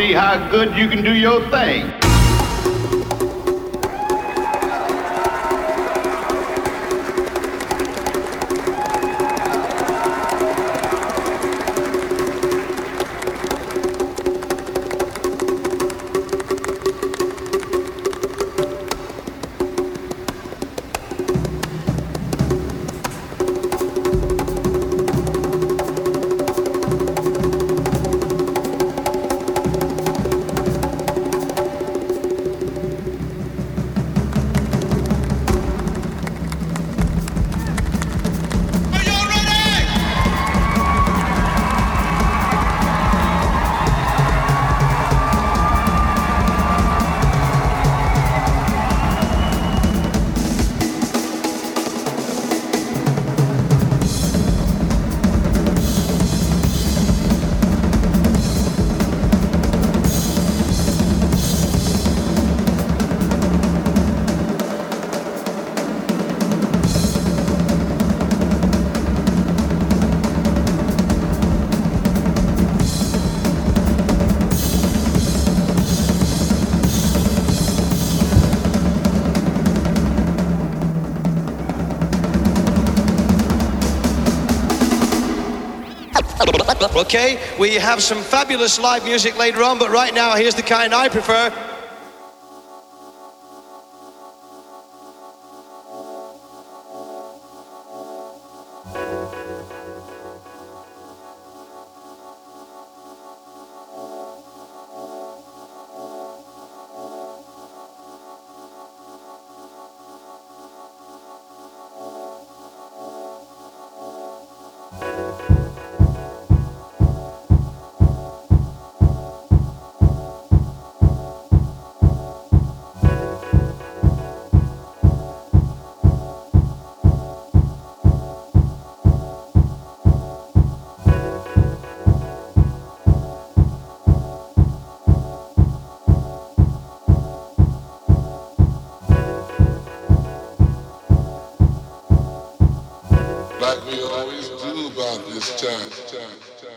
see how good you can do your thing. Okay, we have some fabulous live music later on, but right now, here's the kind I prefer. Do about this time.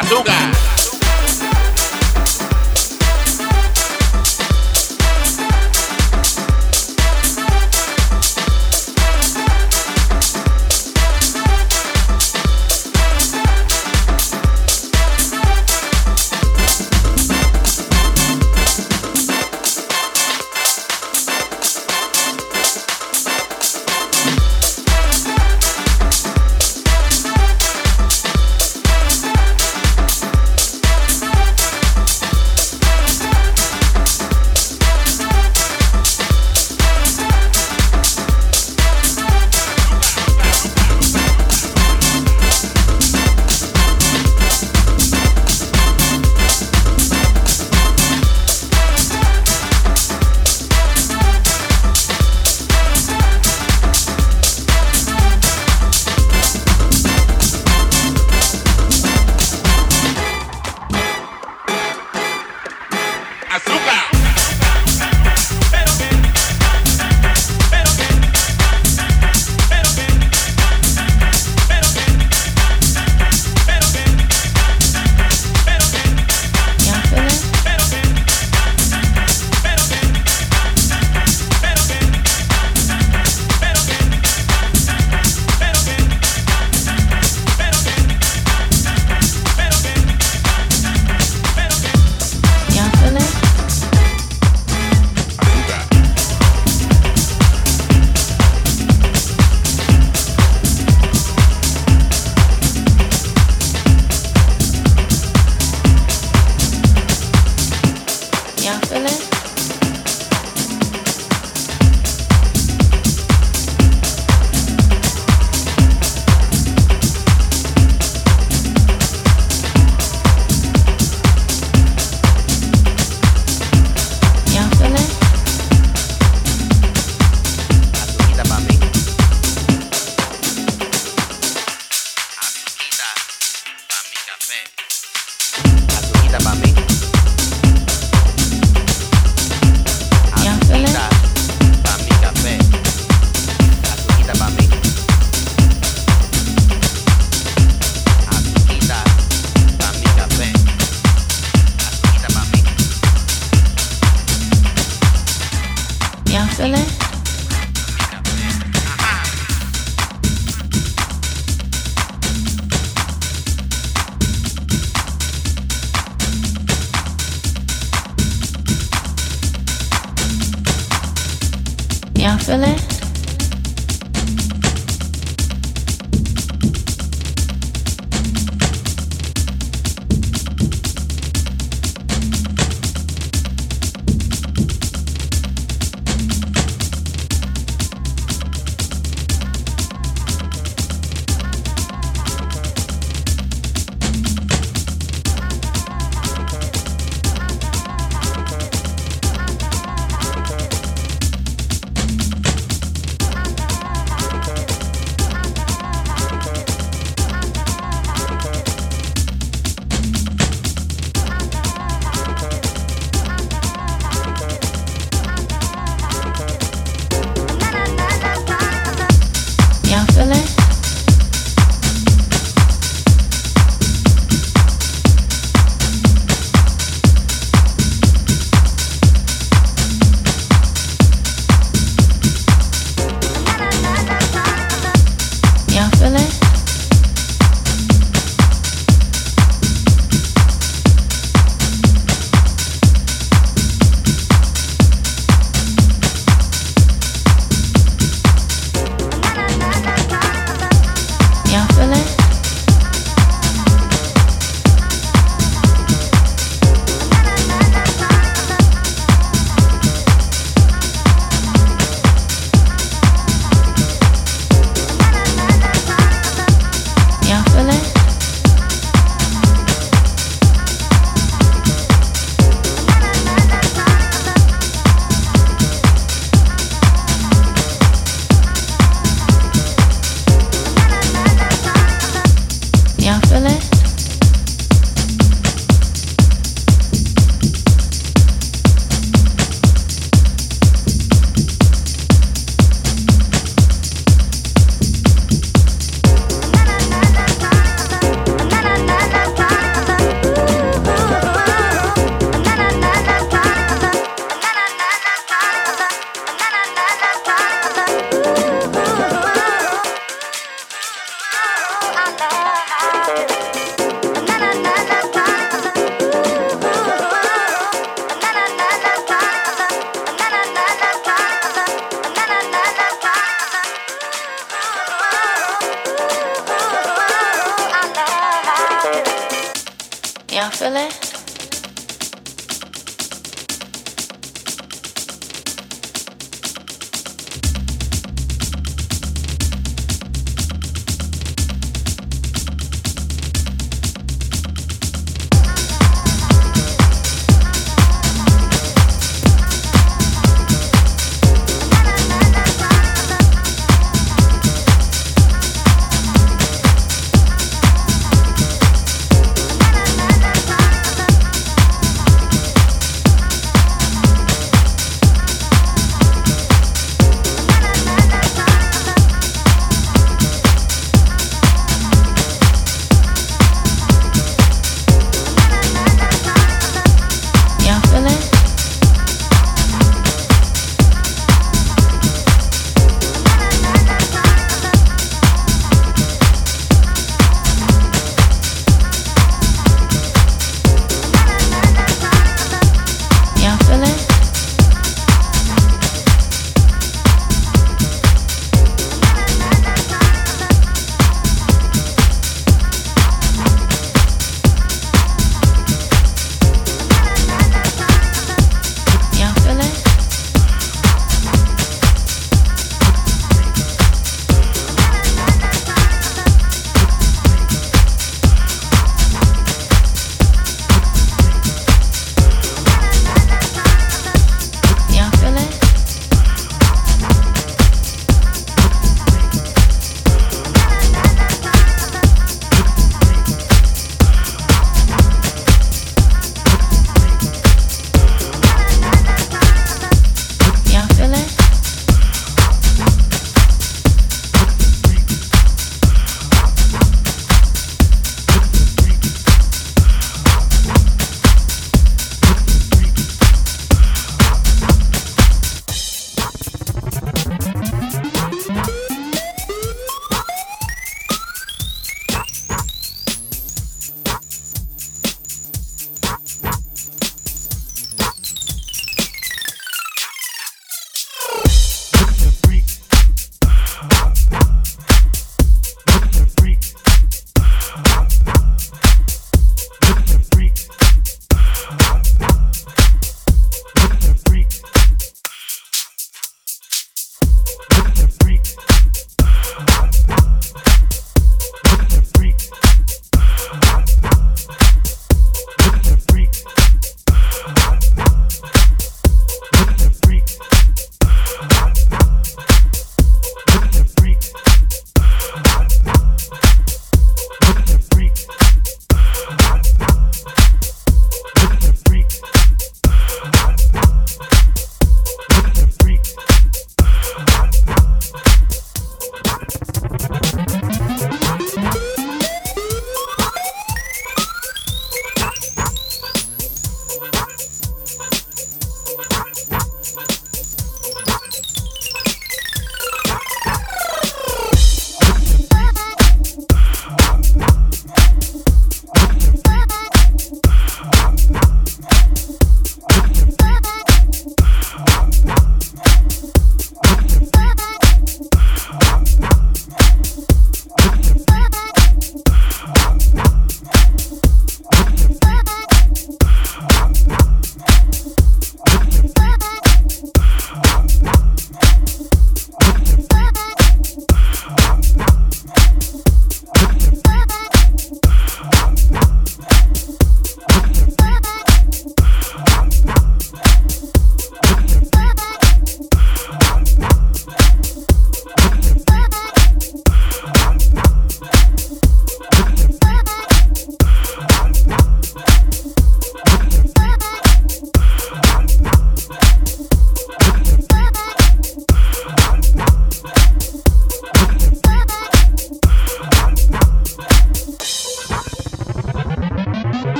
Azúcar.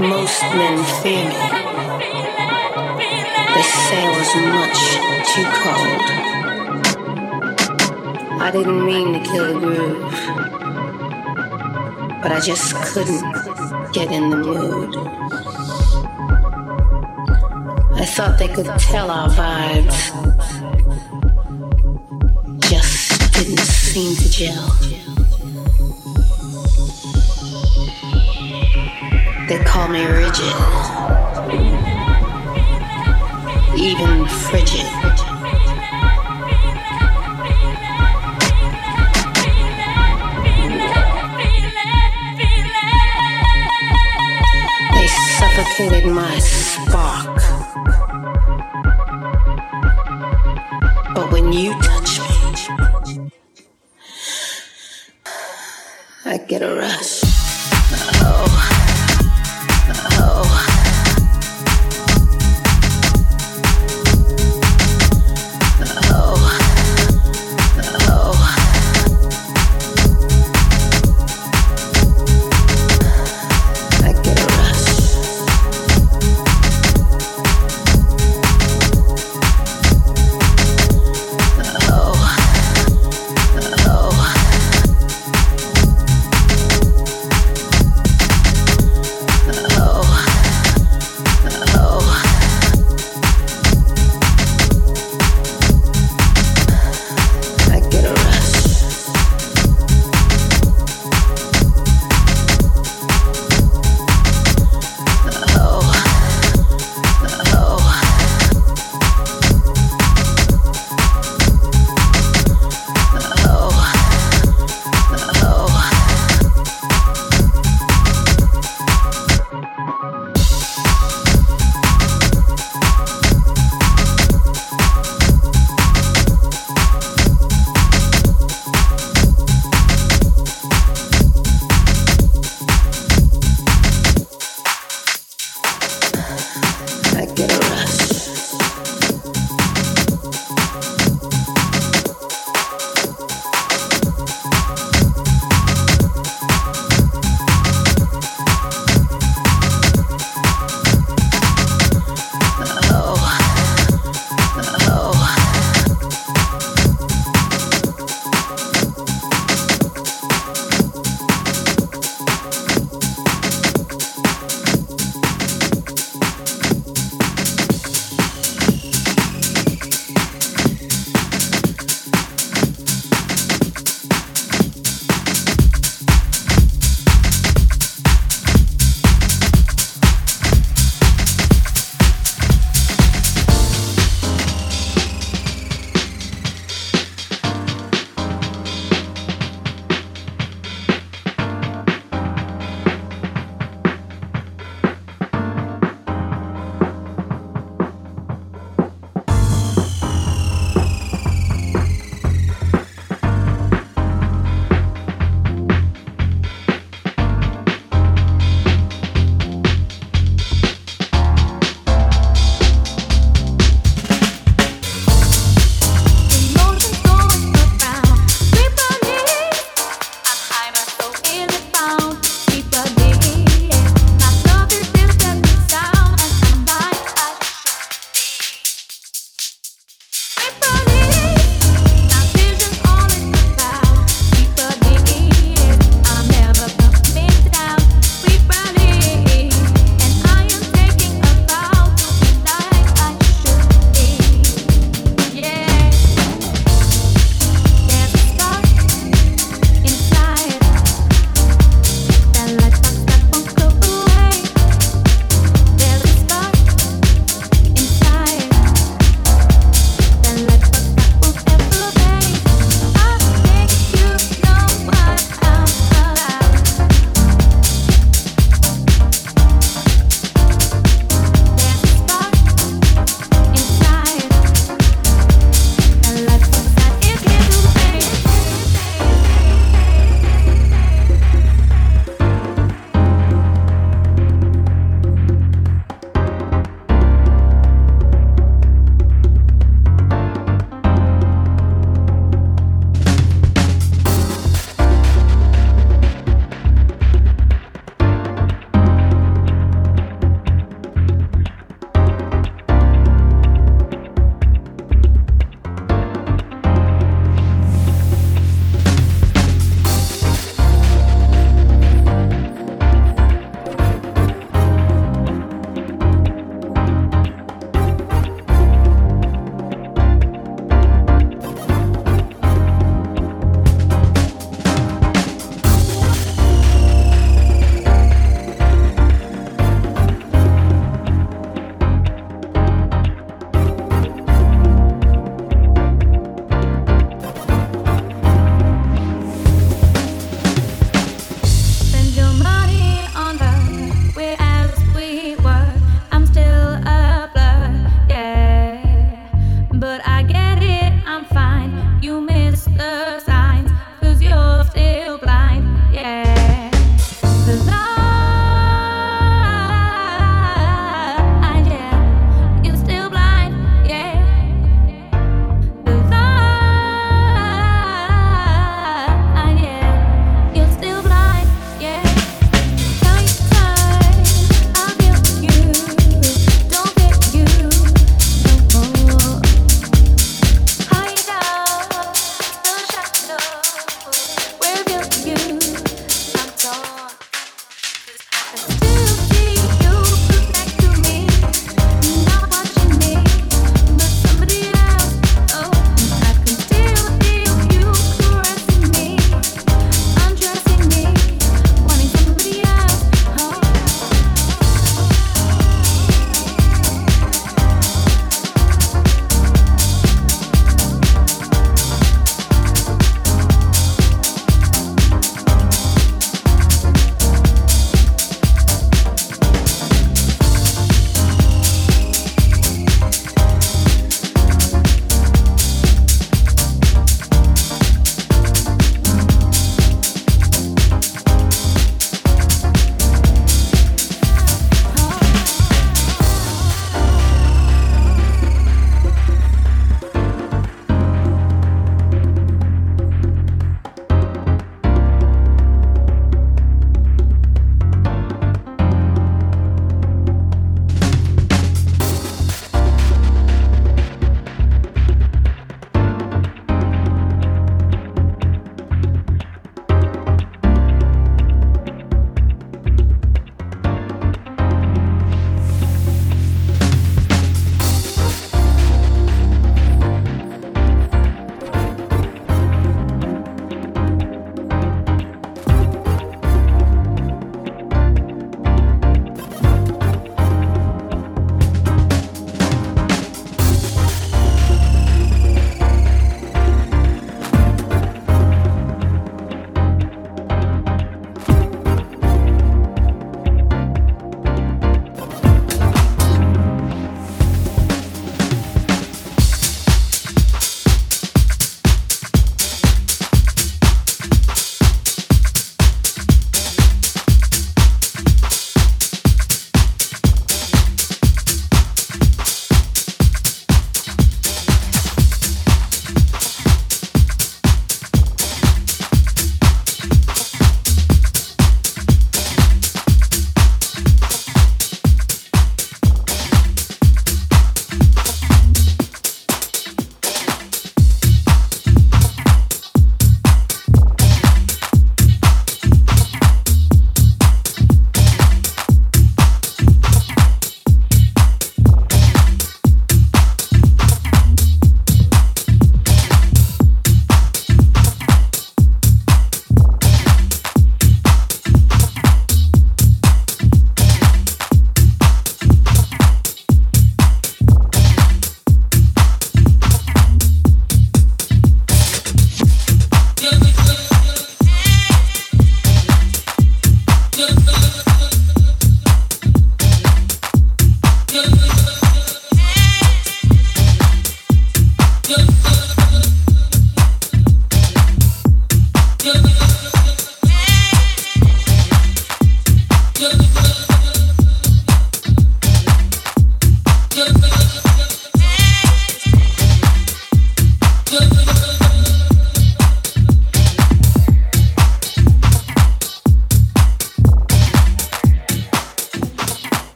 most men fear me. They say I was much too cold. I didn't mean to kill the groove, but I just couldn't get in the mood. I thought they could tell our vibes, just didn't seem to gel. They call me rigid, even frigid. They suffocated my spark. But when you